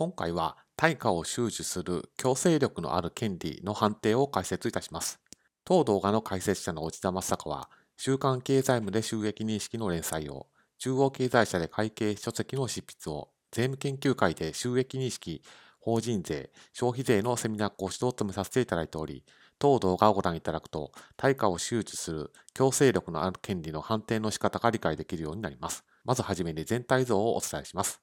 今回は対価を収受する強制力のある権利の判定を解説いたします。当動画の解説者の内田正孝は、週刊経済部で収益認識の連載を、中央経済社で会計書籍の執筆を、税務研究会で収益認識、法人税、消費税のセミナー講師を務めさせていただいており、当動画をご覧いただくと、対価を収受する強制力のある権利の判定の仕方が理解できるようになります。まずはじめに全体像をお伝えします。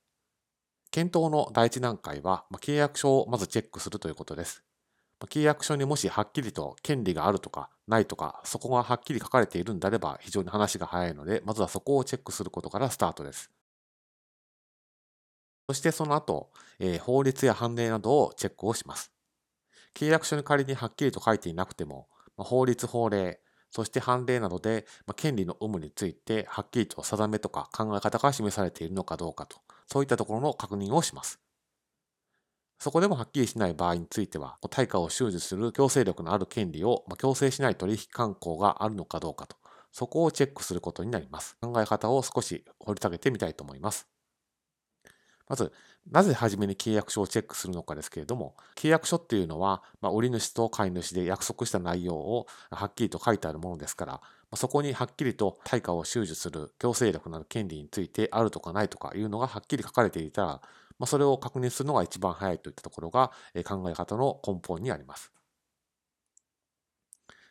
検討の第一段階は、ま契約書をまずチェックするということです。ま契約書にもしはっきりと権利があるとかないとか、そこがはっきり書かれているんであれば非常に話が早いので、まずはそこをチェックすることからスタートです。そしてその後、え、法律や判例などをチェックをします。契約書に仮にはっきりと書いていなくても、ま法律法令、そして判例などで、ま権利の有無についてはっきりと定めとか考え方が示されているのかどうかとそういったところの確認をします。そこでもはっきりしない場合については、対価を収受する強制力のある権利を強制しない取引慣行があるのかどうかと、そこをチェックすることになります。考え方を少し掘り下げてみたいと思います。まず、なぜ初めに契約書をチェックするのかですけれども、契約書っていうのは、まあ、売り主と買い主で約束した内容をはっきりと書いてあるものですから、そこにはっきりと対価を収受する強制力のある権利についてあるとかないとかいうのがはっきり書かれていたら、まあ、それを確認するのが一番早いといったところが考え方の根本にあります。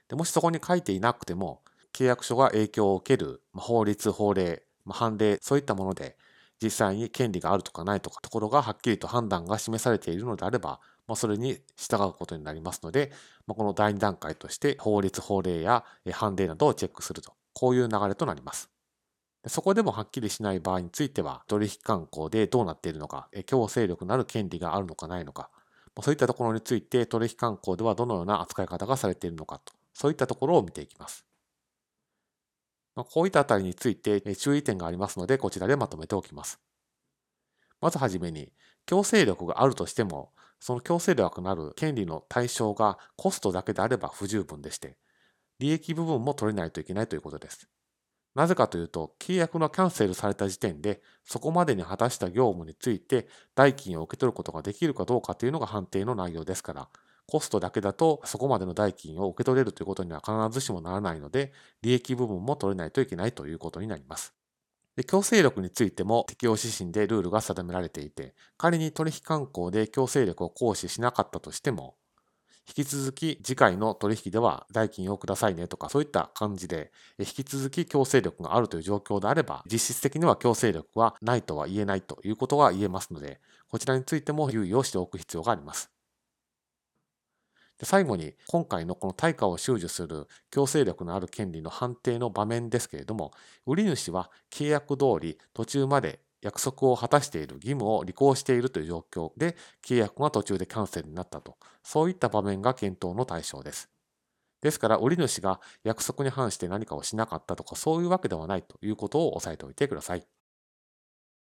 でもしそこに書いていなくても、契約書が影響を受ける法律、法令、判例、そういったもので、実際に権利があるとかないとかところがはっきりと判断が示されているのであれば、まあ、それに従うことになりますので、まあ、この第2段階として法律、法令や判例などをチェックすると、こういう流れとなります。そこでもはっきりしない場合については、取引慣行でどうなっているのか、強制力のある権利があるのかないのか、そういったところについて取引慣行ではどのような扱い方がされているのかと、そういったところを見ていきます。こういったあたりについて注意点がありますので、こちらでまとめておきます。まずはじめに、強制力があるとしても、その強制力のある権利の対象がコストだけであれば不十分でして、利益部分も取れないといけないということです。なぜかというと、契約のキャンセルされた時点で、そこまでに果たした業務について代金を受け取ることができるかどうかというのが判定の内容ですから、コストだけだとそこまでの代金を受け取れるということには必ずしもならないので、利益部分も取れないといけないということになります。で強制力についても適用指針でルールが定められていて、仮に取引慣行で強制力を行使しなかったとしても、引き続き次回の取引では代金をくださいねとかそういった感じで引き続き強制力があるという状況であれば実質的には強制力はないとは言えないということが言えますのでこちらについても留意をしておく必要があります。で最後に今回のこの対価を収受する強制力のある権利の判定の場面ですけれども売り主は契約通り途中まで約束を果たしている義務を履行しているという状況で契約が途中でキャンセルになったとそういった場面が検討の対象です。ですから売り主が約束に反して何かをしなかったとかそういうわけではないということを押さえておいてください。